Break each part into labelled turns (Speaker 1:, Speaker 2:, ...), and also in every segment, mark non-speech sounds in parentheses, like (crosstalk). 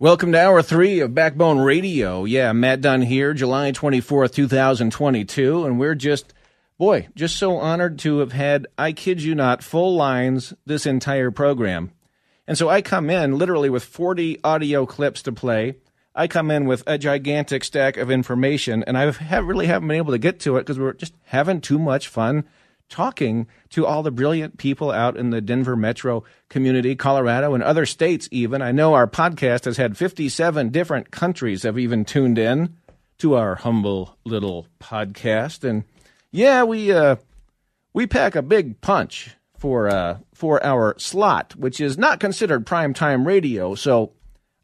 Speaker 1: Welcome to hour three of Backbone Radio. Yeah, Matt Dunn here, July 24th, 2022. And we're just, boy, just so honored to have had, I kid you not, full lines this entire program. And so I come in literally with 40 audio clips to play. I come in with a gigantic stack of information, and I have really haven't been able to get to it because we're just having too much fun talking to all the brilliant people out in the Denver metro community, Colorado, and other states, even. I know our podcast has had 57 different countries have even tuned in to our humble little podcast. And yeah, we, uh, we pack a big punch for, uh, for our slot, which is not considered prime time radio. So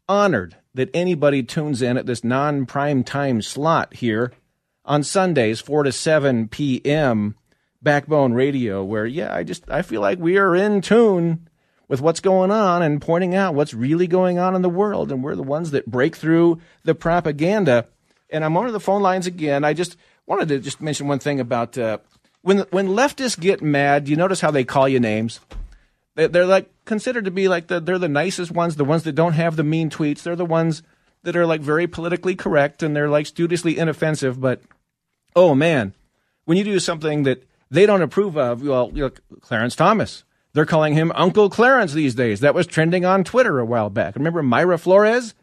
Speaker 1: honored that anybody tunes in at this non prime time slot here on Sundays, 4 to 7 p.m. Backbone Radio, where, yeah, I just, I feel like we are in tune with what's going on and pointing out what's really going on in the world. And we're the ones that break through the propaganda. And I'm on the phone lines again. I just wanted to just mention one thing about uh, when, when leftists get mad, you notice how they call you names? They, they're like considered to be like the, they're the nicest ones, the ones that don't have the mean tweets. They're the ones that are like very politically correct and they're like studiously inoffensive. But oh man, when you do something that they don't approve of, well, Clarence Thomas. They're calling him Uncle Clarence these days. That was trending on Twitter a while back. Remember Mayra Flores,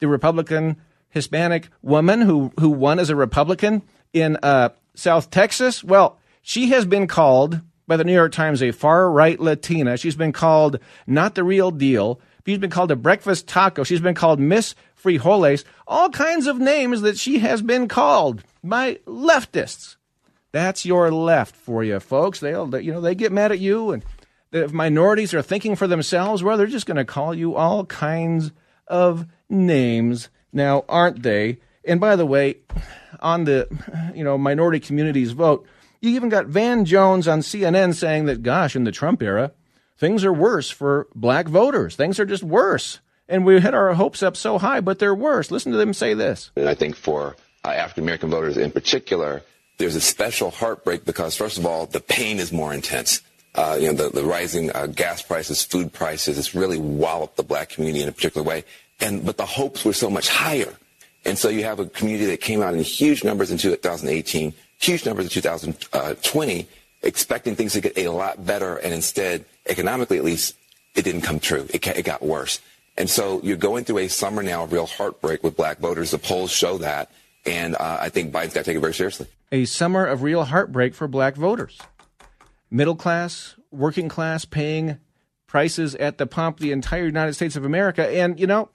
Speaker 1: the Republican Hispanic woman who, who won as a Republican in uh, South Texas? Well, she has been called by the New York Times a far right Latina. She's been called not the real deal. She's been called a breakfast taco. She's been called Miss Frijoles. All kinds of names that she has been called by leftists. That's your left for you, folks. They'll, you know, they get mad at you, and if minorities are thinking for themselves, well, they're just going to call you all kinds of names. Now, aren't they? And by the way, on the, you know, minority communities vote, you even got Van Jones on CNN saying that, gosh, in the Trump era, things are worse for black voters. Things are just worse. And we had our hopes up so high, but they're worse. Listen to them say this.
Speaker 2: And I think for uh, African American voters in particular, there's a special heartbreak because, first of all, the pain is more intense. Uh, you know, the, the rising uh, gas prices, food prices, it's really walloped the black community in a particular way. And but the hopes were so much higher. And so you have a community that came out in huge numbers in 2018, huge numbers in 2020, expecting things to get a lot better, and instead, economically at least, it didn't come true. It, it got worse. And so you're going through a summer now of real heartbreak with black voters. The polls show that. And uh, I think Biden's got to take it very seriously
Speaker 1: a summer of real heartbreak for black voters. Middle class, working class, paying prices at the pump, the entire United States of America. And, you know,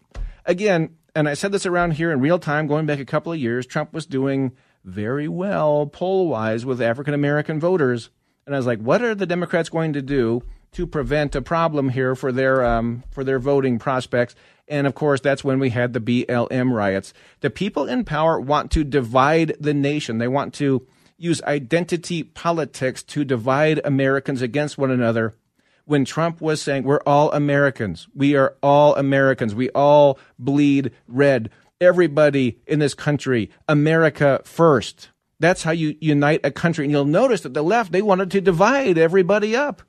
Speaker 1: again, and I said this around here in real time going back a couple of years, Trump was doing very well poll wise with African American voters. And I was like, what are the Democrats going to do to prevent a problem here for their um, for their voting prospects? And of course, that's when we had the BLM riots. The people in power want to divide the nation. They want to use identity politics to divide Americans against one another. When Trump was saying, We're all Americans, we are all Americans, we all bleed red. Everybody in this country, America first. That's how you unite a country. And you'll notice that the left, they wanted to divide everybody up.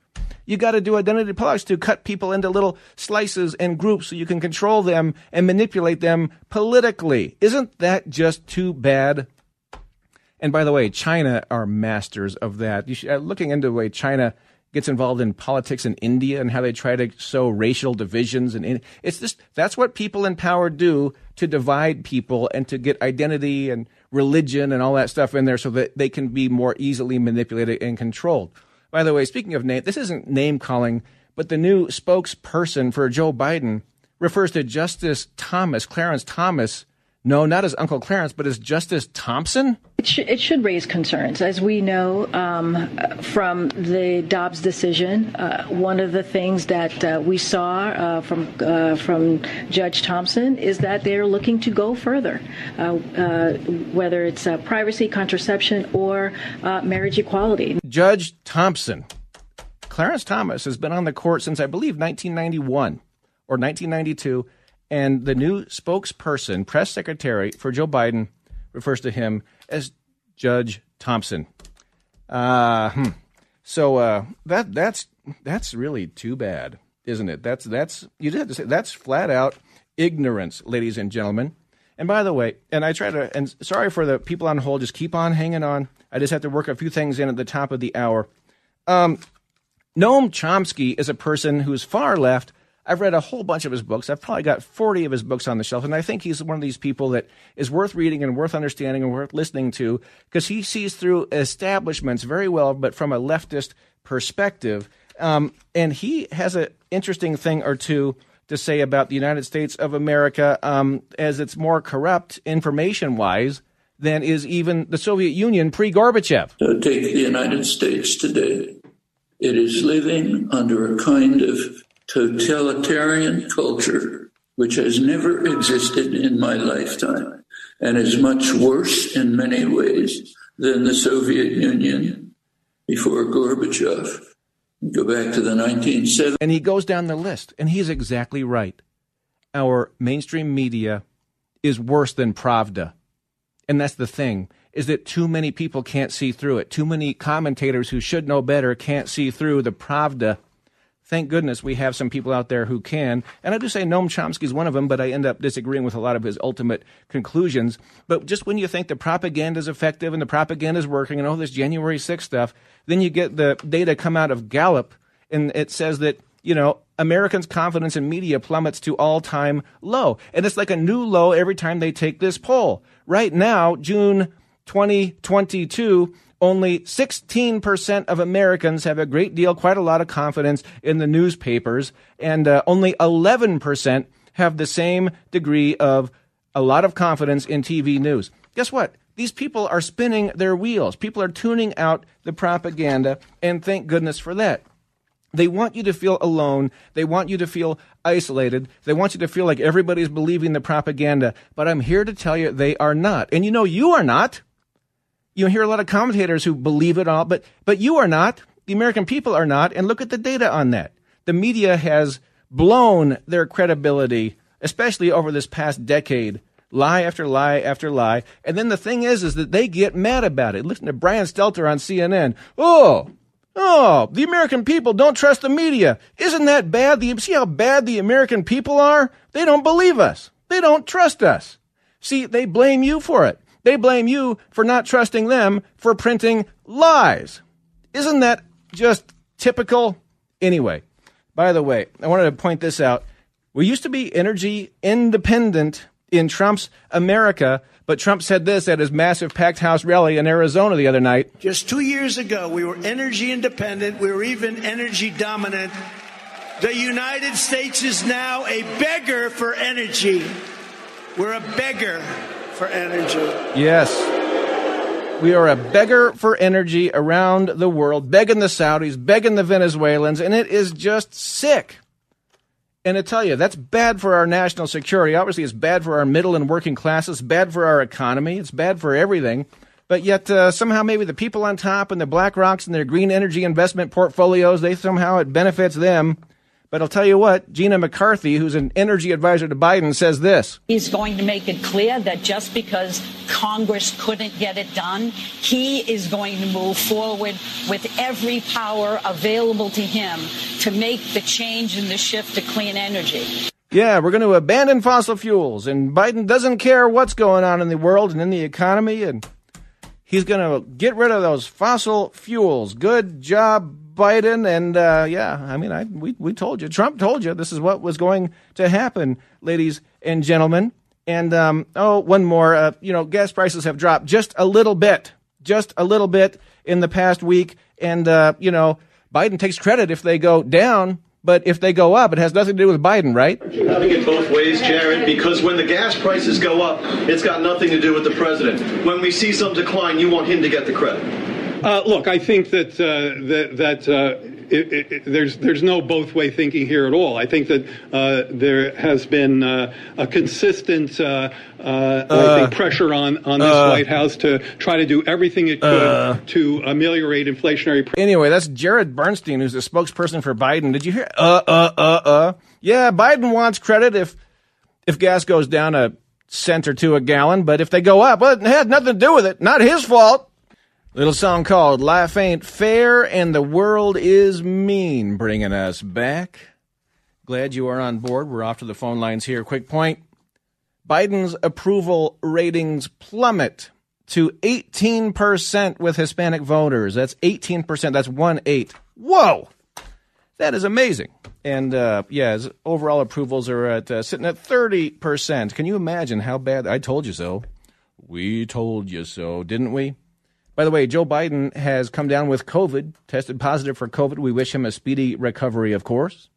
Speaker 1: You got to do identity politics to cut people into little slices and groups so you can control them and manipulate them politically. Isn't that just too bad? And by the way, China are masters of that. You should, uh, looking into the way China gets involved in politics in India and how they try to sow racial divisions and it's just that's what people in power do to divide people and to get identity and religion and all that stuff in there so that they can be more easily manipulated and controlled. By the way, speaking of name, this isn't name calling, but the new spokesperson for Joe Biden refers to Justice Thomas, Clarence Thomas, No, not as Uncle Clarence, but as Justice Thompson?
Speaker 3: It, sh- it should raise concerns. As we know um, from the Dobbs decision, uh, one of the things that uh, we saw uh, from, uh, from Judge Thompson is that they're looking to go further, uh, uh, whether it's privacy, contraception, or marriage equality.
Speaker 1: Judge Thompson. Clarence Thomas has been on the court since, I believe, 1991 or 1992 and the new spokesperson, press secretary for Joe Biden, refers to him as Judge Thompson. Uh, hmm. So uh, that that's that's really too bad, isn't it? That's that's you just have to say that's flat out ignorance, ladies and gentlemen. And by the way, and I try to and sorry for the people on hold, just keep on hanging on. I just have to work a few things in at the top of the hour. Um, Noam Chomsky is a person who's far left I've read a whole bunch of his books. I've probably got 40 of his books on the shelf, and I think he's one of these people that is worth reading and worth understanding and worth listening to because he sees through establishments very well, but from a leftist perspective. Um, and he has an interesting thing or two to say about the United States of America um, as it's more corrupt information wise than is even the Soviet Union pre Gorbachev.
Speaker 4: So take the United States today. It is living under a kind of totalitarian culture which has never existed in my lifetime and is much worse in many ways than the Soviet Union before Gorbachev. Go back to the 1970s.
Speaker 1: And he goes down the list, and he's exactly right. Our mainstream media is worse than Pravda. And that's the thing, is that too many people can't see through it. Too many commentators who should know better can't see through the Pravda thank goodness we have some people out there who can. And I do say Noam Chomsky is one of them, but I end up disagreeing with a lot of his ultimate conclusions. But just when you think the propaganda is effective and the propaganda is working and all this January 6th stuff, then you get the data come out of Gallup and it says that, you know, Americans' confidence in media plummets to all time low. And it's like a new low every time they take this poll. Right now, June 2022, only 16% of Americans have a great deal, quite a lot of confidence in the newspapers, and uh, only 11% have the same degree of a lot of confidence in TV news. Guess what? These people are spinning their wheels. People are tuning out the propaganda, and thank goodness for that. They want you to feel alone. They want you to feel isolated. They want you to feel like everybody's believing the propaganda. But I'm here to tell you they are not. And you know you are not you hear a lot of commentators who believe it all, but but you are not. The American people are not. And look at the data on that. The media has blown their credibility, especially over this past decade. Lie after lie after lie. And then the thing is, is that they get mad about it. Listen to Brian Stelter on CNN. Oh, oh, the American people don't trust the media. Isn't that bad? The, see how bad the American people are? They don't believe us. They don't trust us. See, they blame you for it. They blame you for not trusting them for printing lies. Isn't that just typical? Anyway, by the way, I wanted to point this out. We used to be energy independent in Trump's America, but Trump said this at his massive packed house rally in Arizona the other night.
Speaker 5: Just two years ago, we were energy independent. We were even energy dominant. The United States is now a beggar for energy. We're a beggar for energy.
Speaker 1: Yes. We are a beggar for energy around the world, begging the Saudis, begging the Venezuelans, and it is just sick. And I tell you, that's bad for our national security. Obviously, it's bad for our middle and working classes, bad for our economy, it's bad for everything. But yet, uh, somehow, maybe the people on top and the BlackRocks and their green energy investment portfolios, they somehow it benefits them. But I'll tell you what, Gina McCarthy, who's an energy advisor to Biden, says this.
Speaker 6: He's going to make it clear that just because Congress couldn't get it done, he is going to move forward with every power available to him to make the change and the shift to clean energy.
Speaker 1: Yeah, we're going to abandon fossil fuels, and Biden doesn't care what's going on in the world and in the economy, and he's going to get rid of those fossil fuels. Good job, Biden, and uh, yeah, I mean, I, we we told you, Trump told you, this is what was going to happen, ladies and gentlemen. And um, oh, one more, uh, you know, gas prices have dropped just a little bit, just a little bit in the past week, and uh, you know, Biden takes credit if they go down, But if they go up, it has nothing to do with Biden, right?
Speaker 7: Having it both ways, Jared, because when the gas prices go up, it's got nothing to do with the president. When we see some decline, you want him to get the credit.
Speaker 8: Uh, look, I think that uh, that that. Uh, it, it, there's there's no both way thinking here at all. I think that uh, there has been uh, a consistent uh, I think pressure on on this White House to try to do everything it could to ameliorate inflationary. Pr-
Speaker 1: anyway, that's Jared Bernstein, who's the spokesperson for Biden. Did you hear? Uh uh uh uh. Yeah, Biden wants credit if if gas goes down a cent or two a gallon, but if they go up, well, it had nothing to do with it. Not his fault. Little song called Life Ain't Fair and the World is Mean, bringing us back. Glad you are on board. We're off to the phone lines here. Quick point Biden's approval ratings plummet to 18% with Hispanic voters. That's 18%. That's 1 8. Whoa! That is amazing. And uh, yeah, his overall approvals are at uh, sitting at 30%. Can you imagine how bad? I told you so. We told you so, didn't we? By the way, Joe Biden has come down with COVID, tested positive for COVID. We wish him a speedy recovery, of course.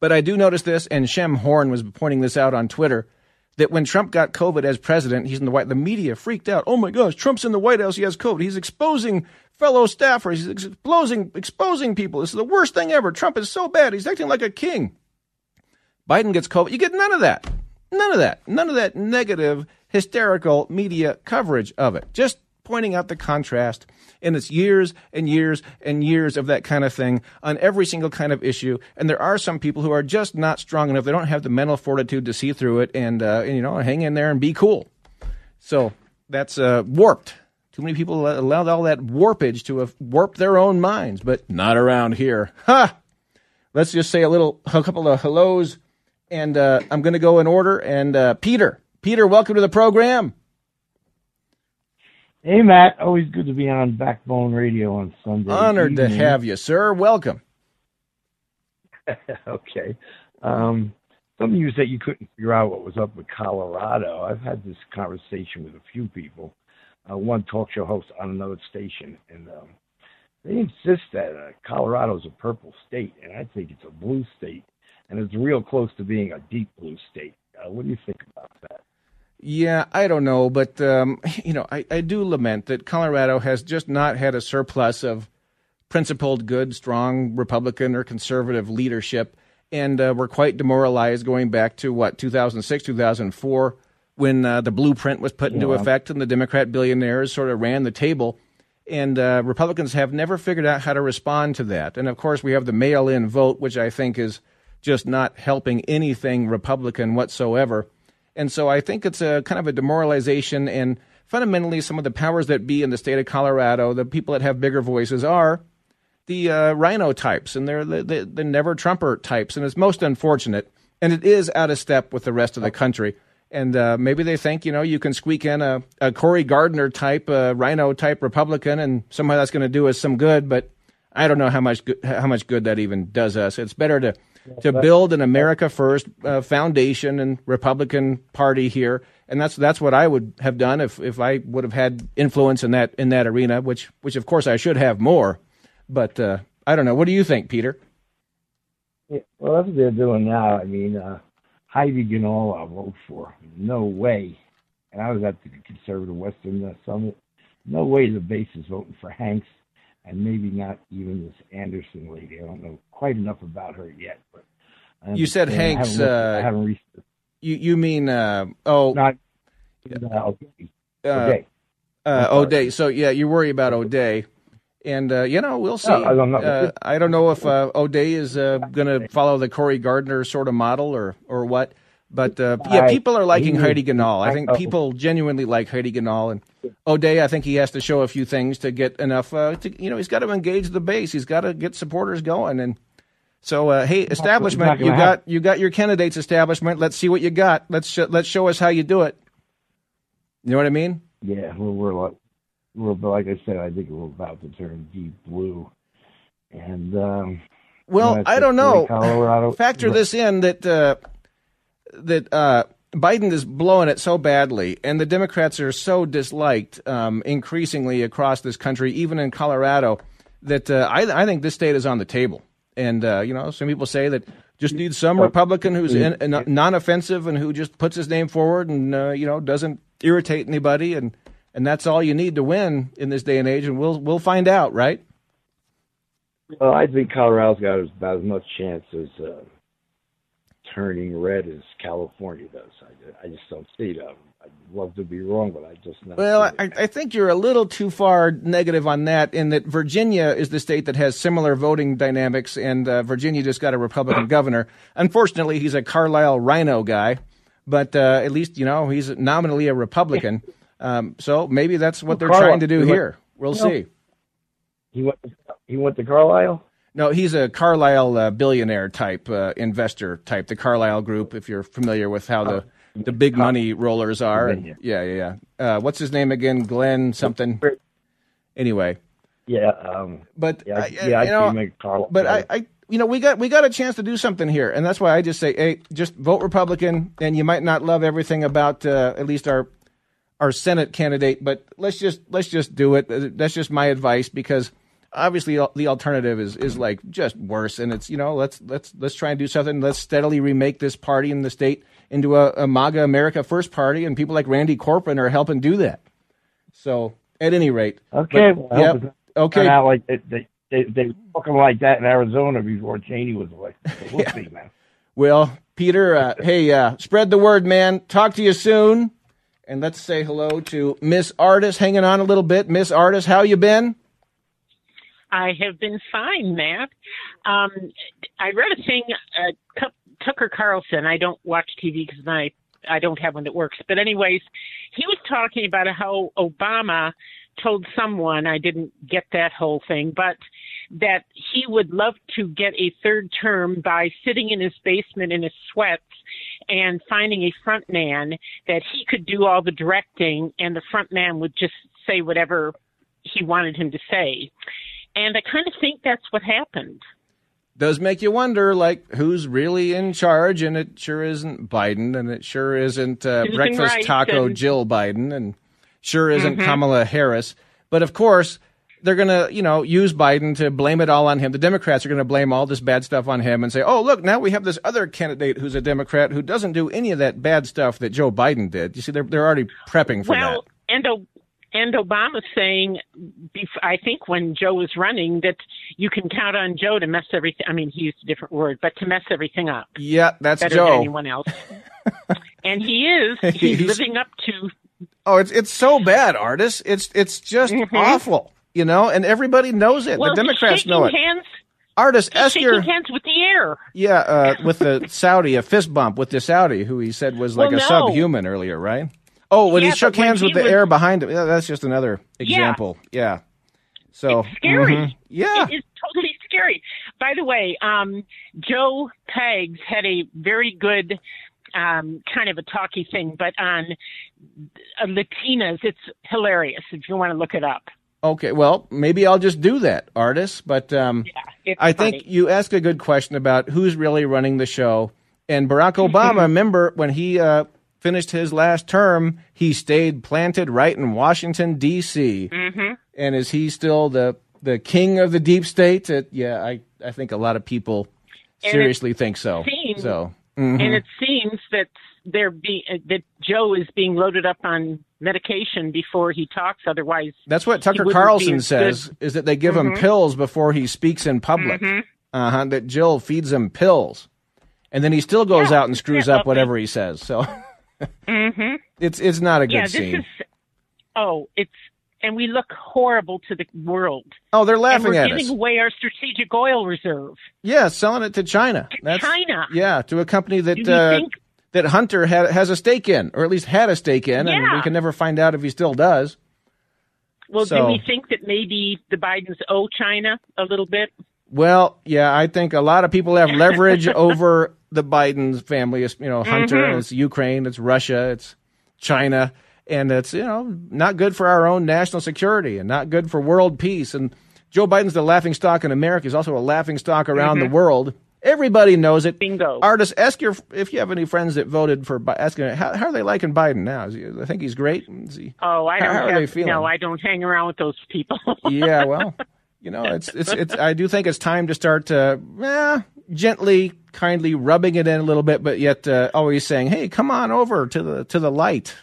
Speaker 1: But I do notice this, and Shem Horn was pointing this out on Twitter, that when Trump got COVID as president, he's in the White. The media freaked out. Oh my gosh, Trump's in the White House. He has COVID. He's exposing fellow staffers. He's exposing exposing people. This is the worst thing ever. Trump is so bad. He's acting like a king. Biden gets COVID. You get none of that. None of that. None of that negative, hysterical media coverage of it. Just pointing out the contrast. And it's years and years and years of that kind of thing on every single kind of issue. And there are some people who are just not strong enough. They don't have the mental fortitude to see through it and, uh, and you know, hang in there and be cool. So that's uh, warped. Too many people allowed all that warpage to have warped their own minds, but not around here. Ha! Let's just say a little, a couple of hellos, and uh, I'm going to go in order. And uh, Peter, Peter, welcome to the program.
Speaker 9: Hey, Matt. Always good to be on Backbone Radio on Sunday.
Speaker 1: Honored
Speaker 9: evening.
Speaker 1: to have you, sir. Welcome. (laughs)
Speaker 9: okay. Um, some you said you couldn't figure out what was up with Colorado. I've had this conversation with a few people. Uh, one talk show host on another station, and um, they insist that uh, Colorado is a purple state, and I think it's a blue state, and it's real close to being a deep blue state. Uh, what do you think about that?
Speaker 1: Yeah, I don't know, but um, (laughs) you know, I, I do lament that Colorado has just not had a surplus of principled, good, strong Republican or conservative leadership, and uh, we're quite demoralized going back to what 2006, 2004, when uh, the blueprint was put into effect and the Democrat billionaires sort of ran the table. And uh, Republicans have never figured out how to respond to that. And of course, we have the mail in vote, which I think is just not helping anything Republican whatsoever. And so I think it's a kind of a demoralization. And fundamentally, some of the powers that be in the state of Colorado, the people that have bigger voices, are the uh, rhino types and they're the, the, the never Trumper types. And it's most unfortunate. And it is out of step with the rest of the country. And uh, maybe they think, you know, you can squeak in a, a Cory Gardner type, uh, rhino type Republican, and somehow that's going to do us some good. But I don't know how much good, how much good that even does us. It's better to to build an America First uh, foundation and Republican Party here, and that's that's what I would have done if, if I would have had influence in that in that arena, which which of course I should have more. But uh, I don't know. What do you think, Peter?
Speaker 9: Yeah, well, that's what they're doing now. I mean, uh, Heidi Ganahl, I'll vote for. No way. And I was at the conservative Western uh, Summit. No way the base is voting for Hanks, and maybe not even this Anderson lady. I don't know quite enough about her yet. But
Speaker 1: You said
Speaker 9: understand. I
Speaker 1: Hanks.
Speaker 9: haven't
Speaker 1: Uh,
Speaker 9: I haven't researched.
Speaker 1: you you mean uh, oh
Speaker 9: Not. Uh, okay.
Speaker 1: uh,
Speaker 9: okay.
Speaker 1: uh. O'Dea? So yeah, you worry about O'Dea. And uh, you know we'll see.
Speaker 9: No, I don't know.
Speaker 1: Uh, I don't know if uh, O'Dea is uh, going to follow the Cory Gardner sort of model or or what. But uh, yeah,
Speaker 9: I-
Speaker 1: people are liking
Speaker 9: he
Speaker 1: Heidi Ganahl. I
Speaker 9: I
Speaker 1: think people genuinely like Heidi Ganahl and O'Dea. I think he has to show a few things to get enough. Uh, to, you know, he's got to engage the base. He's got to get supporters going. And so, uh, hey, establishment,
Speaker 9: not
Speaker 1: you got
Speaker 9: happen.
Speaker 1: you got your candidates. Establishment. Let's see what you got. Let's sh- let's show us how you do it. You know what I mean?
Speaker 9: Yeah, we're, we're like, we're like I said, I think we're about to turn deep blue, and um,
Speaker 1: Well,
Speaker 9: yeah,
Speaker 1: I don't know.
Speaker 9: Colorado.
Speaker 1: Factor this in that uh, that uh, Biden is blowing it so badly, and the Democrats are so disliked um, increasingly across this country, even in Colorado, that uh, I, I think this state is on the table. And uh, you know, some people say that just needs some Republican who's in, in, non-offensive and who just puts his name forward and uh, you know doesn't irritate anybody, and and that's all you need to win in this day and age. And we'll we'll find out, right?
Speaker 9: Well, I think Colorado's got about as much chance as uh, turning red as California does. I, I just don't see it. I'd love to be wrong, but I just not.
Speaker 1: Well, I, I think you're a little too far negative on that. In that Virginia is the state that has similar voting dynamics, and uh, Virginia just got a Republican (coughs) governor. Unfortunately, he's a Carlyle Rhino guy, but uh, at least you know he's nominally a Republican. Um, so maybe that's what they're trying to do here. We'll see.
Speaker 9: He went. He went to Carlyle.
Speaker 1: No, he's a Carlyle uh, billionaire type uh, investor type. The Carlyle Group, if you're familiar with how the the big money rollers are. And, yeah, yeah, yeah. Uh, what's his name again? Glenn something. Anyway.
Speaker 9: Yeah. Um,
Speaker 1: but
Speaker 9: yeah,
Speaker 1: I,
Speaker 9: yeah,
Speaker 1: you know,
Speaker 9: I Carl,
Speaker 1: but I, I, you know, we got we got a chance to do something here, and that's why I just say, hey, just vote Republican, and you might not love everything about uh, at least our our Senate candidate, but let's just let's just do it. That's just my advice because obviously the alternative is is like just worse and it's you know let's let's let's try and do something. Let's steadily remake this party in the state into a, a maga america first party and people like randy corporon are helping do that. So at any rate
Speaker 9: okay
Speaker 1: but,
Speaker 9: well,
Speaker 1: yep, okay.
Speaker 9: out like they, they, they, they like that in arizona before cheney was elected so we'll (laughs)
Speaker 1: Yeah.
Speaker 9: see man.
Speaker 1: Well peter uh, (laughs) hey uh, spread the word man. Talk to you soon and let's say hello to miss artist hanging on a little bit. Miss artist how you been
Speaker 10: I have been fine, Matt. Um, I read a thing, uh, Tucker Carlson. I don't watch TV because I I don't have one that works. But anyways, he was talking about how Obama told someone I didn't get that whole thing, but that he would love to get a third term by sitting in his basement in his sweats and finding a front man that he could do all the directing and the front man would just say whatever he wanted him to say. And I kind of think that's what happened.
Speaker 1: does make you wonder, like, who's really in charge, and it sure isn't Biden, and it sure isn't uh, breakfast
Speaker 10: Rice
Speaker 1: taco
Speaker 10: and-
Speaker 1: Jill Biden, and sure isn't
Speaker 10: Mhm.
Speaker 1: Kamala Harris. But of course, they're going to, you know, use Biden to blame it all on him. The Democrats are going to blame all this bad stuff on him and say, "Oh, look, now we have this other candidate who's a Democrat who doesn't do any of that bad stuff that Joe Biden did." You see, they're they're already prepping for
Speaker 10: well, and O- and Obama's saying, I think when Joe was running, that you can count on Joe to mess everything. I mean, he used a different word, but to mess everything up.
Speaker 1: Yeah, that's
Speaker 10: better
Speaker 1: Joe.
Speaker 10: than anyone else. (laughs) and he is. He's,
Speaker 1: He's-
Speaker 10: living up to.
Speaker 1: Oh, it's it's so bad, artists. It's it's just awful, you know, and everybody knows it.
Speaker 10: Mm-hmm. Well,
Speaker 1: the Democrats know it.
Speaker 10: hands.
Speaker 1: Artists,
Speaker 10: He's
Speaker 1: ask your
Speaker 10: shaking hands with the air.
Speaker 1: yeah, uh, with the Saudi, a fist bump with the Saudi, who he said was like
Speaker 10: Well,
Speaker 1: a
Speaker 10: no.
Speaker 1: subhuman earlier, right? Oh, when
Speaker 10: Yeah,
Speaker 1: he shook hands with
Speaker 10: he
Speaker 1: the air behind him. Yeah, that's just another example. Yeah. So
Speaker 10: Scary.
Speaker 1: mhm. Yeah.
Speaker 10: It is totally scary. By the way, um, Joe Pags had a very good um, kind of a talky thing, but on uh, Latinas, it's hilarious if you want to look it up.
Speaker 1: Okay, well, maybe I'll just do that, artists. But um,
Speaker 10: it's
Speaker 1: I think you ask a good question about who's really running the show. And Barack (laughs) Obama, remember when he uh, finished his last term, he stayed planted right in Washington D.C.
Speaker 10: Mm-hmm.
Speaker 1: And is he still the the king of the deep state? Uh, yeah, I I think a lot of people
Speaker 10: And
Speaker 1: seriously think so.
Speaker 10: seems-
Speaker 1: so mhm.
Speaker 10: And it seems that they're be- uh, that Joe is being loaded up on medication before he talks. Otherwise,
Speaker 1: That's what Tucker Carlson says
Speaker 10: good.
Speaker 1: is that they give him
Speaker 10: Mhm.
Speaker 1: pills before he speaks in public.
Speaker 10: Mhm.
Speaker 1: Uh-huh, that Jill feeds him pills. And then he still goes out and screws
Speaker 10: yeah,
Speaker 1: up whatever he says. So (laughs)
Speaker 10: Mm-hmm.
Speaker 1: it's it's not a good
Speaker 10: yeah, this
Speaker 1: scene.
Speaker 10: is. Oh, it's and we look horrible to the world.
Speaker 1: oh, they're laughing and
Speaker 10: we're
Speaker 1: at
Speaker 10: giving
Speaker 1: us.
Speaker 10: away our strategic oil reserve.
Speaker 1: Yeah, selling it to China. That's,
Speaker 10: China.
Speaker 1: Yeah, to a company that
Speaker 10: you
Speaker 1: uh,
Speaker 10: think-
Speaker 1: that Hunter has a stake in, or at least had a stake in, and we can never find out if he still does.
Speaker 10: Well,
Speaker 1: So-
Speaker 10: do we think that maybe the Bidens owe China a little bit?
Speaker 1: Well, yeah, I think a lot of people have leverage (laughs) over the Biden family. It's, You know, Hunter,
Speaker 10: Mhm.
Speaker 1: it's Ukraine, it's Russia, it's China, and it's you know not good for our own national security and not good for world peace. And Joe Biden's the laughing stock in America. He's also a laughing stock around
Speaker 10: Mhm.
Speaker 1: the world. Everybody knows it.
Speaker 10: Bingo.
Speaker 1: Artists, ask your if you have any friends that voted for. Bi- Ask them, how, how are they liking Biden now? Is he, I think he's great. Is he,
Speaker 10: Oh, I don't
Speaker 1: how are
Speaker 10: have,
Speaker 1: they feeling?
Speaker 10: No, I don't hang around with those people.
Speaker 1: yeah, well, (laughs) You know, it's it's it's. I do think it's time to start uh, eh, gently, kindly rubbing it in a little bit, but yet uh, always saying, "Hey, come on over to the to the light.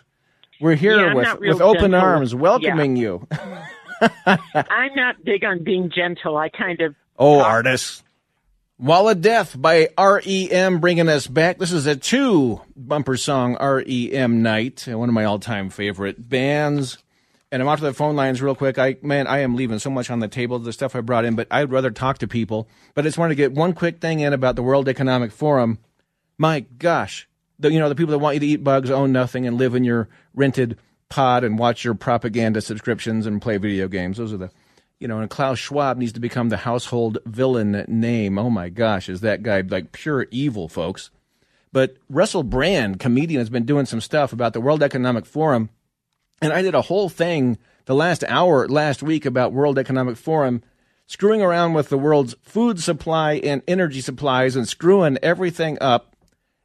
Speaker 1: We're here
Speaker 10: Yeah,
Speaker 1: with with open
Speaker 10: gentle.
Speaker 1: arms, welcoming
Speaker 10: Yeah.
Speaker 1: you." (laughs)
Speaker 10: I'm not big on being gentle. I kind of
Speaker 1: Oh, artists. Wall of Death by REM bringing us back. This is a two bumper song REM night, one of my all time favorite bands. And I'm off to the phone lines real quick. I man, I am leaving so much on the table, the stuff I brought in, but I'd rather talk to people. But I just wanted to get one quick thing in about the World Economic Forum. My gosh, the you know the people that want you to eat bugs, own nothing, and live in your rented pod and watch your propaganda subscriptions and play video games. Those are the you know, and Klaus Schwab needs to become the household villain name. Oh my gosh, is that guy like pure evil, folks? But Russell Brand, comedian, has been doing some stuff about the World Economic Forum. And I did a whole thing the last hour last week about World Economic Forum, screwing around with the world's food supply and energy supplies and screwing everything up.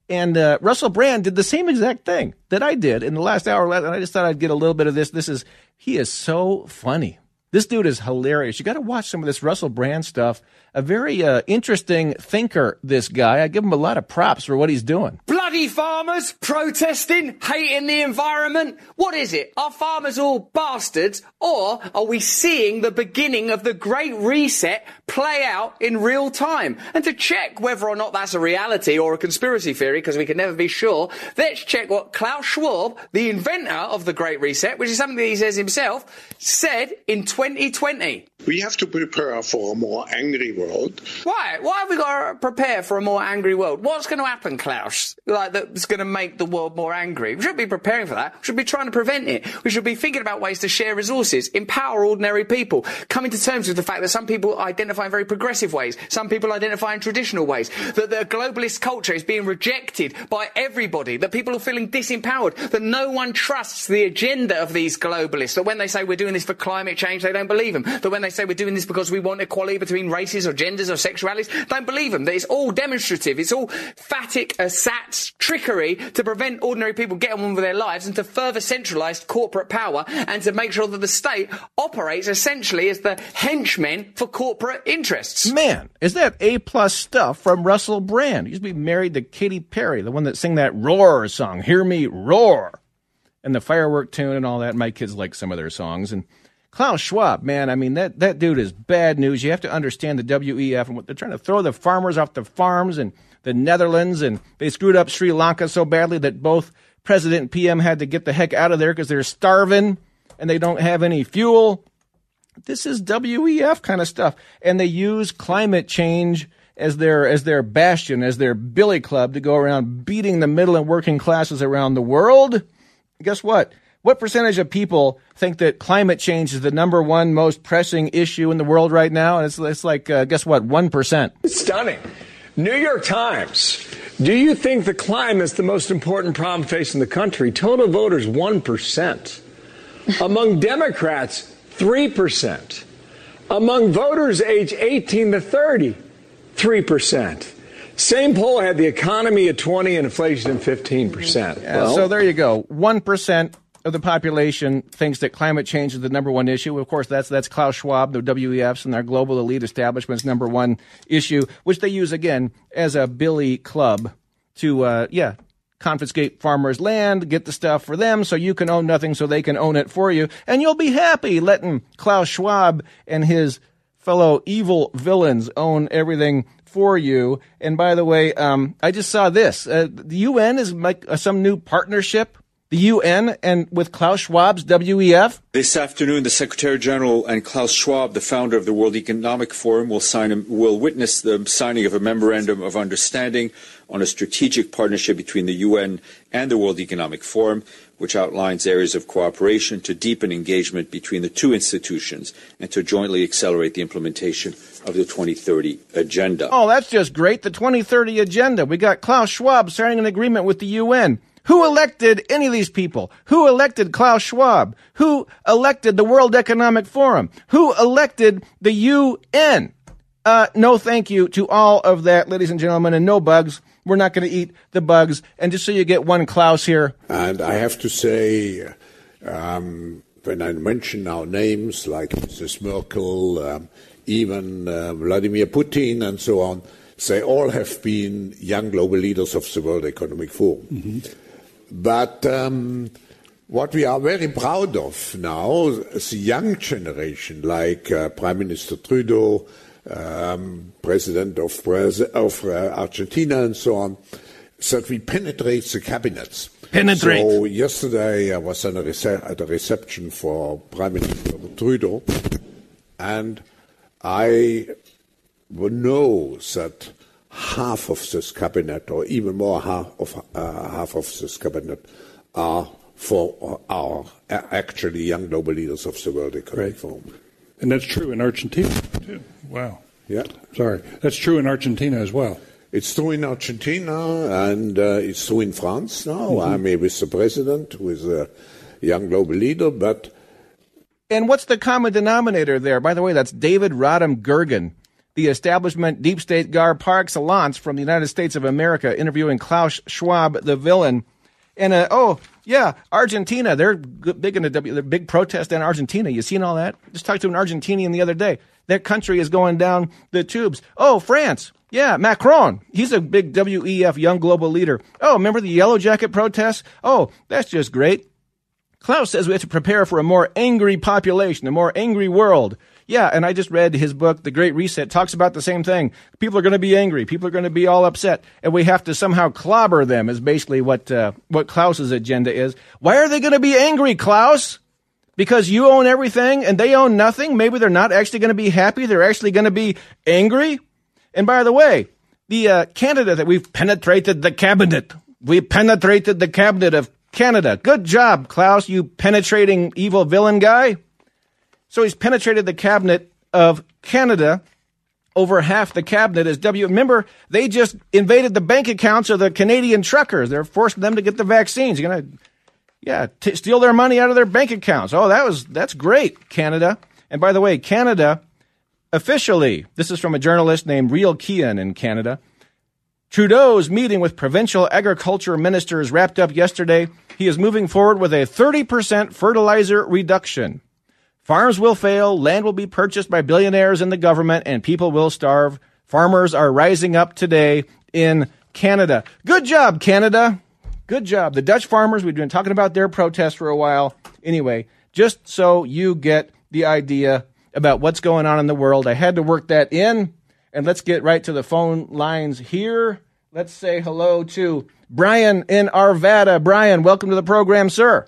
Speaker 1: And uh, Russell Brand did the same exact thing that I did in the last hour. And I just thought I'd get a little bit of this. This is, he is so funny. This dude is hilarious. You got to watch some of this Russell Brand stuff. A very uh, interesting thinker, this guy. I give him a lot of props for what he's doing.
Speaker 11: Bloody farmers protesting, hating the environment. What is it? Are farmers all bastards, or are we seeing the beginning of the Great Reset play out in real time? And to check whether or not that's a reality or a conspiracy theory, because we can never be sure, let's check what Klaus Schwab, the inventor of the Great Reset, which is something that he says himself, said in 2020.
Speaker 12: We have to prepare for a more angry world.
Speaker 11: Why? Why have we got to prepare for a more angry world? What's going to happen, Klaus? Like that's going to make the world more angry. We shouldn't be preparing for that. We should be trying to prevent it. We should be thinking about ways to share resources, empower ordinary people, coming to terms with the fact that some people identify in very progressive ways, some people identify in traditional ways, that the globalist culture is being rejected by everybody, that people are feeling disempowered, that no one trusts the agenda of these globalists, that when they say we're doing this for climate change, they don't believe them, that when they say we're doing this because we want equality between races or genders or sexualities, don't believe them, that it's all demonstrative, it's all phatic uh, ersatz trickery to prevent ordinary people getting on with their lives and to further centralise corporate power and to make sure that the state operates essentially as the henchmen for corporate interests.
Speaker 1: Man, is that A plus stuff from Russell Brand? He used to be married to Katy Perry, the one that sang that Roar song, Hear Me Roar, and the firework tune and all that. My kids like some of their songs. And Klaus Schwab, man, I mean, that, that dude is bad news. You have to understand the WEF and what they're trying to throw the farmers off the farms and the Netherlands, and they screwed up Sri Lanka so badly that both president and PM had to get the heck out of there because they're starving and they don't have any fuel. This is WEF kind of stuff, and they use climate change as their as their bastion, as their billy club to go around beating the middle and working classes around the world. Guess what? What percentage of people think that climate change is the number one most pressing issue in the world right now? And it's, it's like, uh, guess what? 1%.
Speaker 13: Stunning. New York Times. Do you think the climate is the most important problem facing the country? Total voters, 1%. Among Democrats, 3%. Among voters age 18 to 30, 3%. Same poll had the economy at 20 and inflation at 15%.
Speaker 1: Yeah, so there you go. 1% of the population thinks that climate change is the number one issue. Of course, that's that's Klaus Schwab, the WEFs, and their global elite establishment's number one issue, which they use again as a billy club to, uh, yeah, confiscate farmers' land, get the stuff for them, so you can own nothing, so they can own it for you, and you'll be happy letting Klaus Schwab and his fellow evil villains own everything for you. And by the way, um, I just saw this: uh, the UN is like uh, some new partnership. The UN and with Klaus Schwab's WEF.
Speaker 14: This afternoon, the Secretary General and Klaus Schwab, the founder of the World Economic Forum, will sign a, will witness the signing of a memorandum of understanding on a strategic partnership between the UN and the World Economic Forum, which outlines areas of cooperation to deepen engagement between the two institutions and to jointly accelerate the implementation of the 2030 agenda.
Speaker 1: Oh, that's just great. The 2030 agenda. We got Klaus Schwab signing an agreement with the UN. Who elected any of these people? Who elected Klaus Schwab? Who elected the World Economic Forum? Who elected the UN? Uh, no thank you to all of that, ladies and gentlemen, and no bugs. We're not going to eat the bugs. And just so you get one Klaus here.
Speaker 15: And I have to say, um, when I mention our names like Mrs. Merkel, um, even uh, Vladimir Putin and so on, they all have been young global leaders of the World Economic Forum.
Speaker 16: Mm-hmm.
Speaker 15: But um, what we are very proud of now, is the young generation, like uh, Prime Minister Trudeau, um, President of, of uh, Argentina, and so on, that we penetrate the cabinets.
Speaker 1: Penetrate.
Speaker 15: So yesterday I was at a, rece- at a reception for Prime Minister Trudeau, and I know that half of this cabinet, or even more half of uh, half of this cabinet, are for our actually young global leaders of the World Economic Forum.
Speaker 16: And that's true in Argentina, too. Wow.
Speaker 15: Yeah.
Speaker 16: Sorry. That's true in Argentina as well.
Speaker 15: It's true in Argentina and uh, it's true in France now.
Speaker 1: Mm-hmm.
Speaker 15: I'm here with the president, who is a young global leader, but
Speaker 1: And what's the common denominator there? By the way, that's David Rodham Gergen, the establishment deep state guard par excellence from the United States of America, interviewing Klaus Schwab, the villain. And uh, oh yeah, Argentina, they're big in the W, big protest in Argentina. You seen all that? Just talked to an Argentinian the other day. That country is going down the tubes. Oh, France. Yeah, Macron. He's a big WEF young global leader. Oh, remember the Yellow Jacket protests? Oh, that's just great. Klaus says we have to prepare for a more angry population, a more angry world. Yeah, and I just read his book, The Great Reset, talks about the same thing. People are going to be angry. People are going to be all upset, and we have to somehow clobber them. Is basically what uh, what Klaus's agenda is. Why are they going to be angry, Klaus? Because you own everything and they own nothing. Maybe they're not actually going to be happy. They're actually going to be angry. And by the way, the uh, Canada that we've penetrated the cabinet. We penetrated the cabinet of Canada. Good job, Klaus, you penetrating evil villain guy. So he's penetrated the cabinet of Canada. Over half the cabinet is W. Remember, they just invaded the bank accounts of the Canadian truckers. They're forcing them to get the vaccines. You're gonna, yeah, t- steal their money out of their bank accounts. Oh, that was that's great, Canada. And by the way, Canada officially, this is from a journalist named Real Kian in Canada. Trudeau's meeting with provincial agriculture ministers wrapped up yesterday. He is moving forward with a 30% fertilizer reduction. Farms will fail, land will be purchased by billionaires and the government, and people will starve. Farmers are rising up today in Canada. Good job, Canada. Good job. The Dutch farmers, we've been talking about their protest for a while. Anyway, just so you get the idea about what's going on in the world, I had to work that in. And let's get right to the phone lines here. Let's say hello to Brian in Arvada. Brian, welcome to the program, sir.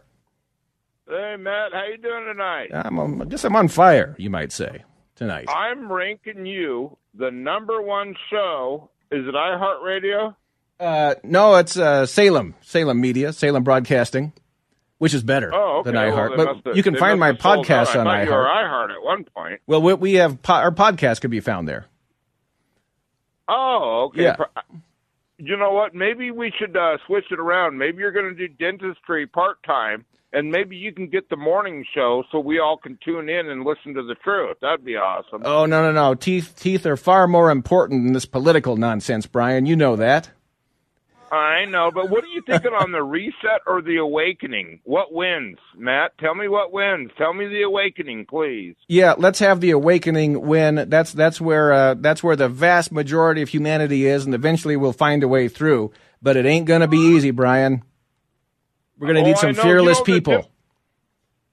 Speaker 17: Hey Matt, how you doing tonight?
Speaker 1: I'm, on- I guess I'm on fire, you might say, tonight.
Speaker 17: I'm ranking you the number one show. Is it iHeartRadio?
Speaker 1: Uh, no, it's uh, Salem, Salem Media, Salem Broadcasting, which is better
Speaker 17: Oh, okay.
Speaker 1: than iHeart.
Speaker 17: they
Speaker 1: but
Speaker 17: must've-
Speaker 1: you can find my podcast on
Speaker 17: I thought You were
Speaker 1: iHeart.
Speaker 17: iHeart at one point.
Speaker 1: Well, we, we have po- our podcast could be found there.
Speaker 17: Oh, okay.
Speaker 1: Yeah.
Speaker 17: You know what? Maybe we should uh, switch it around. Maybe you're going to do dentistry part time, and maybe you can get the morning show so we all can tune in and listen to the truth. That'd be awesome.
Speaker 1: Oh no no no! Teeth teeth are far more important than this political nonsense, Brian. You know that.
Speaker 17: I know, but what are you thinking on the reset or the awakening? What wins, Matt? Tell me what wins. Tell me the awakening, please.
Speaker 1: Yeah, let's have the awakening win. that's that's where uh, that's where the vast majority of humanity is, and eventually we'll find a way through. But it ain't gonna be easy, Brian. We're gonna
Speaker 17: Oh,
Speaker 1: need some
Speaker 17: know.
Speaker 1: fearless
Speaker 17: You know,
Speaker 1: people.
Speaker 17: Dem-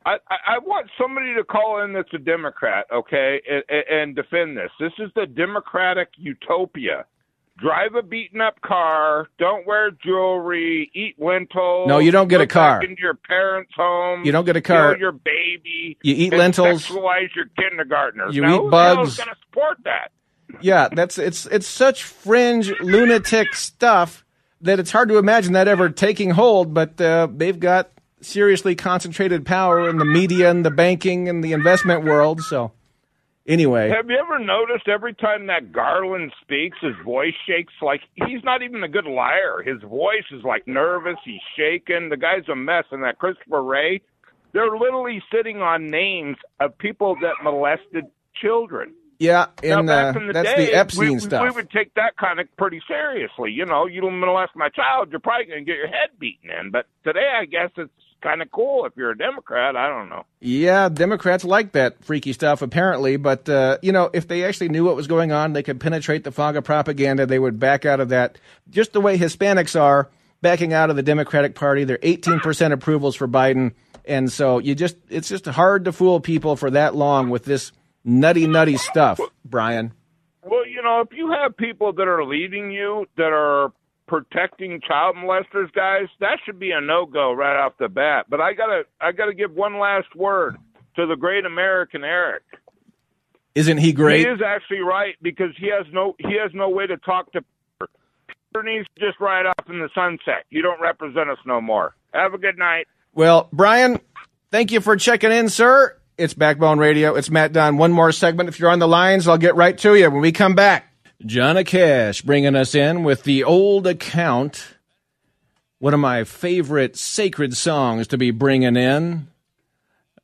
Speaker 17: I, I want somebody to call in that's a Democrat, okay, and, and defend this. This is the Democratic utopia. Drive a beaten up car, don't wear jewelry, eat lentils.
Speaker 1: No, you don't get a car.
Speaker 17: Back into your parents' home.
Speaker 1: You don't get a car.
Speaker 17: Kill your baby.
Speaker 1: You eat lentils.
Speaker 17: Sexualize your kindergartners.
Speaker 1: You
Speaker 17: now,
Speaker 1: eat
Speaker 17: who the hell
Speaker 1: bugs.
Speaker 17: going to support that?
Speaker 1: yeah, that's it's it's such fringe lunatic stuff that it's hard to imagine that ever taking hold. But uh, they've got seriously concentrated power in the media and the banking and the investment world. So anyway,
Speaker 17: Have you ever noticed every time that Garland speaks, his voice shakes like he's not even a good liar. His voice is like nervous. He's shaking. The guy's a mess. And that Christopher Wray, they're literally sitting on names of people that molested children.
Speaker 1: Yeah,
Speaker 17: now,
Speaker 1: and
Speaker 17: back
Speaker 1: uh,
Speaker 17: in the
Speaker 1: that's
Speaker 17: day,
Speaker 1: the Epstein
Speaker 17: we-
Speaker 1: stuff.
Speaker 17: We would take that kind of pretty seriously. You know, you don't molest my child, you're probably going to get your head beaten in. But today, I guess it's kind of cool if you're a Democrat. I don't know.
Speaker 1: Yeah, Democrats like that freaky stuff apparently, but uh, you know, if they actually knew what was going on, they could penetrate the fog of propaganda. They would back out of that. Just the way Hispanics are backing out of the Democratic Party. They're 18% approvals for Biden, and so you just it's just hard to fool people for that long with this nutty nutty stuff, Brian.
Speaker 17: Well, you know, if you have people that are leading you that are protecting child molesters, guys, that should be a no go right off the bat. But I gotta I gotta give one last word to the great American Eric.
Speaker 1: Isn't he great?
Speaker 17: He is actually right because he has no he has no way to talk to Peter. Peter needs to just ride off in the sunset. You don't represent us no more. Have a good night.
Speaker 1: Well, Brian, thank you for checking in, sir. It's Backbone Radio. It's Matt Dunn. One more segment. If you're on the lines, I'll get right to you when we come back. Johnny Cash bringing us in with the old account. One of my favorite sacred songs to be bringing in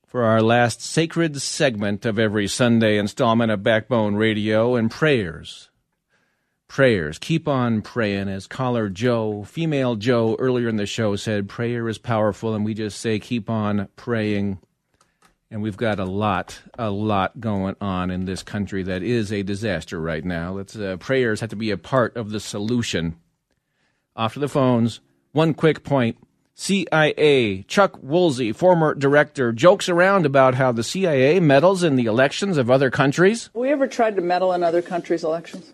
Speaker 1: for our last sacred segment of every Sunday installment of Backbone Radio and prayers. Prayers. Keep on praying. As caller Joe, female Joe, earlier in the show said, prayer is powerful, and we just say, keep on praying. And we've got a lot, a lot going on in this country that is a disaster right now. Let's, uh, prayers have to be a part of the solution. Off to the phones. One quick point. CIA, Chuck Woolsey, former director, jokes around about how the CIA meddles in the elections of other countries.
Speaker 18: Have we ever tried to meddle in other countries' elections?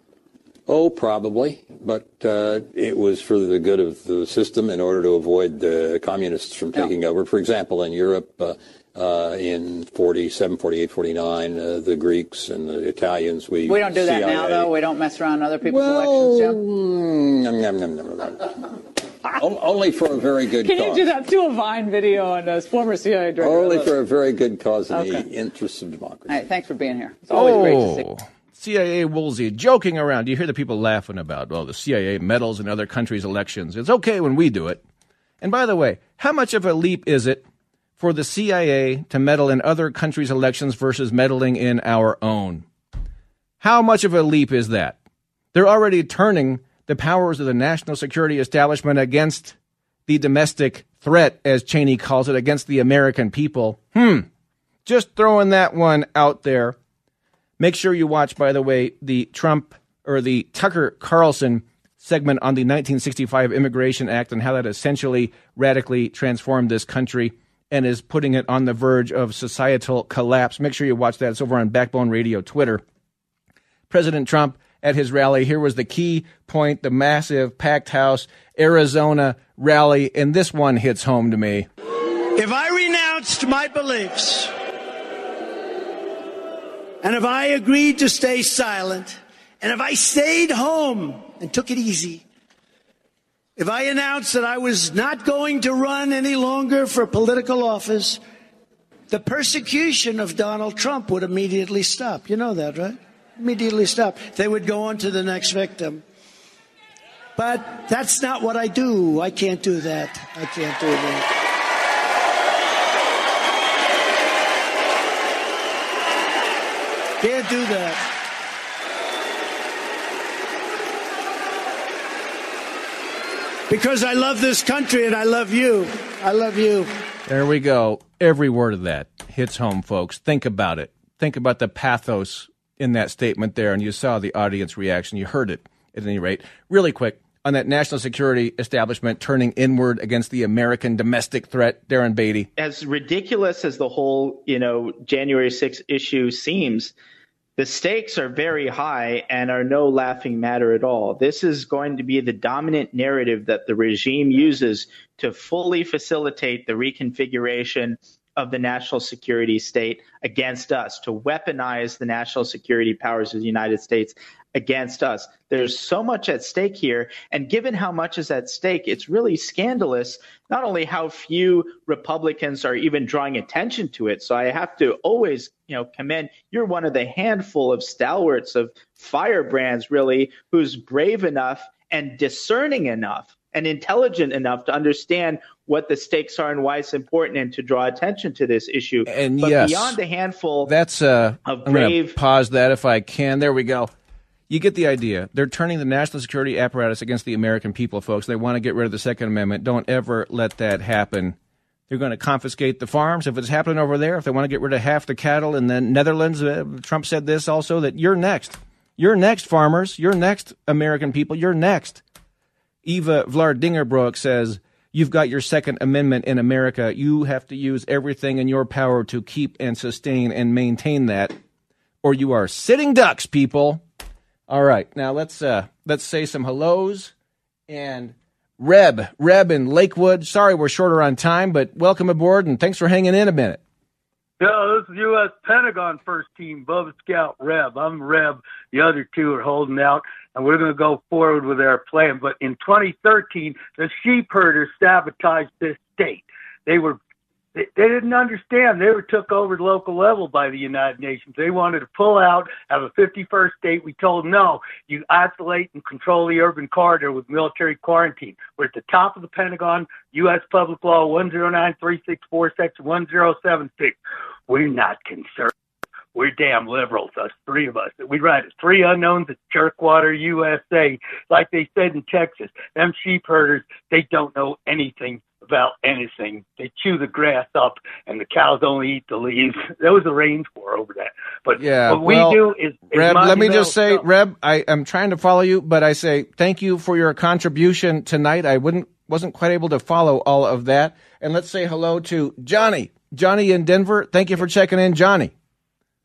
Speaker 19: Oh, probably, but uh, it was for the good of the system in order to avoid the communists from taking over. For example, in Europe, uh, uh, in 47, 48, 49, uh, the Greeks and the Italians, we
Speaker 18: We don't do that
Speaker 19: CIA
Speaker 18: now, though. We don't mess around in other people's
Speaker 19: Well,
Speaker 18: elections, Joe.
Speaker 19: mm, nom, nom, nom, nom, nom. O- Only for a very good
Speaker 18: Can you
Speaker 19: cause.
Speaker 18: do that? Do a Vine video on a former CIA director.
Speaker 19: Only for a very good cause in
Speaker 18: Okay.
Speaker 19: the interests of democracy.
Speaker 18: All right, thanks for being here. It's always great to see.
Speaker 1: Oh, CIA Woolsey joking around. You hear the people laughing about, oh, the CIA meddles in other countries' elections. It's okay when we do it. And by the way, how much of a leap is it for the CIA to meddle in other countries' elections versus meddling in our own? How much of a leap is that? They're already turning the powers of the national security establishment against the domestic threat, as Cheney calls it, against the American people. Hmm. Just throwing that one out there. Make sure you watch, by the way, the Trump or the Tucker Carlson segment on the 1965 Immigration Act and how that essentially radically transformed this country and is putting it on the verge of societal collapse. Make sure you watch that. It's over on Backbone Radio Twitter. President Trump at his rally. Here was the key point the massive packed house Arizona rally, and this one hits home to me.
Speaker 5: If I renounced my beliefs and if I agreed to stay silent and if I stayed home and took it easy, if I announced that I was not going to run any longer for political office, the persecution of Donald Trump would immediately stop. You know that, right? Immediately stop. They would go on to the next victim. But that's not what I do. I can't do that. I can't do that. Can't do that. Because I love this country and I love you. I love you.
Speaker 1: There we go. Every word of that hits home, folks. Think about it. Think about the pathos in that statement there, and you saw the audience reaction. You heard it at any rate. Really quick on that national security establishment turning inward against the American domestic threat, Darren Beattie.
Speaker 20: as ridiculous as the whole, you know, January 6th issue seems, the stakes are very high and are no laughing matter at all. This is going to be the dominant narrative that the regime uses to fully facilitate the reconfiguration of the national security state against us, to weaponize the national security powers of the United States against us. There's so much at stake here. And given how much is at stake, it's really scandalous, not only how few Republicans are even drawing attention to it. So I have to always, you know, commend you're one of the handful of stalwarts of firebrands, really, who's brave enough and discerning enough and intelligent enough to understand what the stakes are and why it's important and to draw attention to this issue.
Speaker 1: And
Speaker 20: but
Speaker 1: yes,
Speaker 20: beyond the handful
Speaker 1: That's uh
Speaker 20: of brave
Speaker 1: pause that if I can. There we go. You get the idea. They're turning the national security apparatus against the American people, folks. They want to get rid of the Second Amendment. Don't ever let that happen. They're going to confiscate the farms if it's happening over there. If they want to get rid of half the cattle in the Netherlands, uh, Trump said this also that you're next. You're next, farmers. You're next, American people. You're next. Eva Vlardingerbroek says, You've got your Second Amendment in America. You have to use everything in your power to keep and sustain and maintain that, or you are sitting ducks, people. All right, now let's uh, let's say some hellos and Reb, Reb in Lakewood. Sorry we're shorter on time, but welcome aboard and thanks for hanging in a minute.
Speaker 21: Yeah, this is U.S. Pentagon First Team, Bubba Scout Reb. I'm Reb. The other two are holding out, and we're going to go forward with our plan. But in 2013, the sheep herders sabotaged this state. They were they, they didn't understand. They were took over the local level by the United Nations. They wanted to pull out, have a 51st state. We told them, no, you isolate and control the urban corridor with military quarantine. We're at the top of the Pentagon, U.S. Public Law 109364, Section 1076. We're not concerned. We're damn liberals, us three of us. We write as three unknowns at Jerkwater, USA. Like they said in Texas, them sheep herders, they don't know anything about anything. They chew the grass up, and the cows only eat the leaves. (laughs) There was a range war over that. But
Speaker 1: Yeah,
Speaker 21: what
Speaker 1: well,
Speaker 21: we do is, is
Speaker 1: Reb, let me just say,
Speaker 21: stuff.
Speaker 1: Reb, I am trying to follow you, but I say thank you for your contribution tonight. I wouldn't wasn't quite able to follow all of that. And let's say hello to Johnny. Johnny in Denver. Thank you for checking in, Johnny.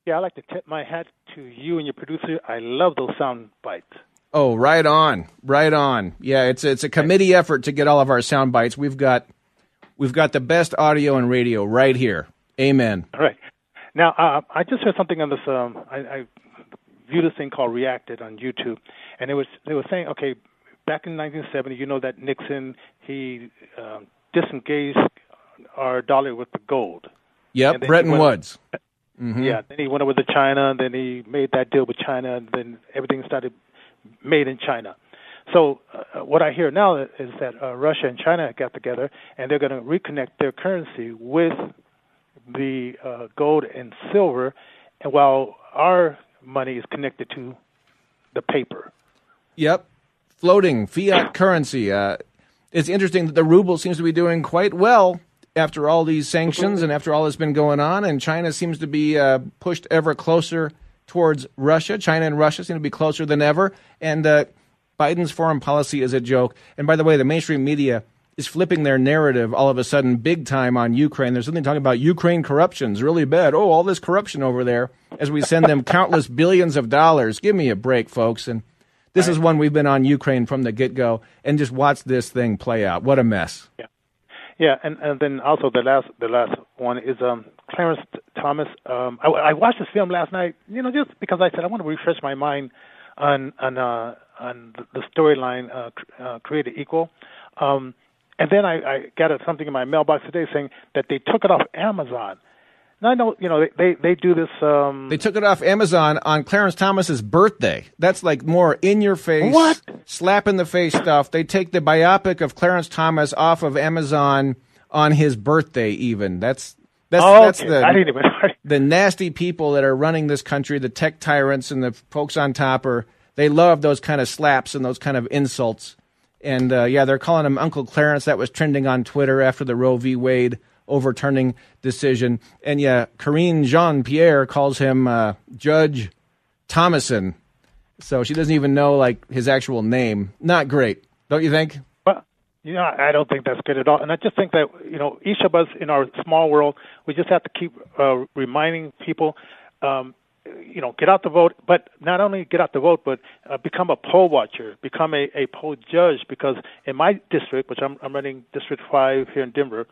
Speaker 22: Yeah, I'd like to tip my hat to you and your producer. I love those sound bites.
Speaker 1: Oh, right on, right on. Yeah, it's it's a committee effort to get all of our sound bites. We've got we've got the best audio and radio right here. Amen.
Speaker 22: All right. Now, uh, I just heard something on this. Um, I, I viewed this thing called Reacted on YouTube, and it was they were saying, okay, back in 1970, you know that Nixon he um, disengaged our dollar with the gold.
Speaker 1: Yep,
Speaker 22: And then he
Speaker 1: Bretton
Speaker 22: went-
Speaker 1: Woods. Mhm.
Speaker 22: Yeah, then he went over to China, and then he made that deal with China, and then everything started made in China. So uh, what I hear now is that uh, Russia and China got together, and they're going to reconnect their currency with the uh, gold and silver, and while our money is connected to the paper.
Speaker 1: Yep. Floating fiat (coughs) currency. Uh, it's interesting that the ruble seems to be doing quite well after all these sanctions and after all that's been going on, and China seems to be uh, pushed ever closer towards Russia. China and Russia seem to be closer than ever, and uh, Biden's foreign policy is a joke. And by the way, the mainstream media is flipping their narrative all of a sudden big time on Ukraine. There's something talking about Ukraine corruption's really bad. Oh, all this corruption over there as we send them countless (laughs) billions of dollars. Give me a break, folks. And this is one we've been on Ukraine from the get go, and just watch this thing play out. What a mess.
Speaker 22: Yeah, and, and then also the last the last one is um, Clarence Thomas. Um, I, I watched this film last night, you know, just because I said I want to refresh my mind on on uh, on the storyline uh, uh, created equal. Um, and then I, I got something in my mailbox today saying that they took it off Amazon. Now I know, you know, they they, they do this. Um,
Speaker 1: They took it off Amazon on Clarence Thomas's birthday. That's like more in your face,
Speaker 22: What?
Speaker 1: slap in the face stuff. They take the biopic of Clarence Thomas off of Amazon on his birthday. Even that's that's
Speaker 22: Oh,
Speaker 1: that's
Speaker 22: okay.
Speaker 1: the
Speaker 22: I didn't even. (laughs)
Speaker 1: the nasty people that are running this country, the tech tyrants and the folks on top are they love those kind of slaps and those kind of insults. And uh, yeah, they're calling him Uncle Clarence. That was trending on Twitter after the Roe v. Wade overturning decision. And yeah, Karine Jean Pierre calls him uh, Judge Thomason. So she doesn't even know like his actual name. Not great, don't you think?
Speaker 22: You know, I don't think that's good at all. And I just think that you know, each of us in our small world, we just have to keep uh, reminding people, um, you know, get out the vote. But not only get out the vote, but uh, become a poll watcher, become a, a poll judge. Because in my district, which I'm, I'm running District Five here in Denver,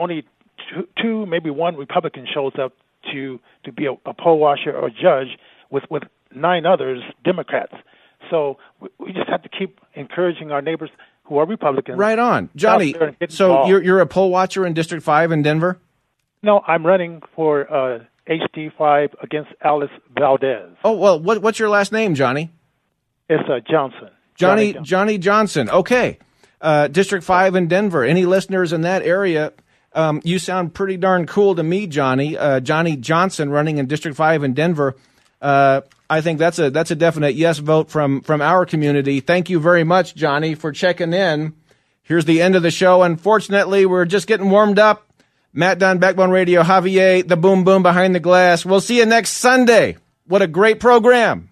Speaker 22: only two, two maybe one Republican shows up to to be a, a poll watcher or judge with with nine others Democrats. So we, we just have to keep encouraging our neighbors who are Republicans.
Speaker 1: Right on, Johnny.
Speaker 22: out there and get
Speaker 1: So you're you're a poll watcher in District Five in Denver.
Speaker 22: no, I'm running for uh, HD5 against Alex Valdez.
Speaker 1: Oh well, what, what's your last name, Johnny?
Speaker 22: It's uh, Johnson.
Speaker 1: Johnny
Speaker 22: Johnson.
Speaker 1: Johnny Johnson. Okay, uh, District Five in Denver. Any listeners in that area? Um, you sound pretty darn cool to me, Johnny. Uh, Johnny Johnson running in District Five in Denver. I think that's a that's a definite yes vote from from our community. Thank you very much, Johnny, for checking in. Here's the end of the show. Unfortunately, we're just getting warmed up. Matt Dunn, Backbone Radio, Javier, the boom boom behind the glass. We'll see you next Sunday. What a great program.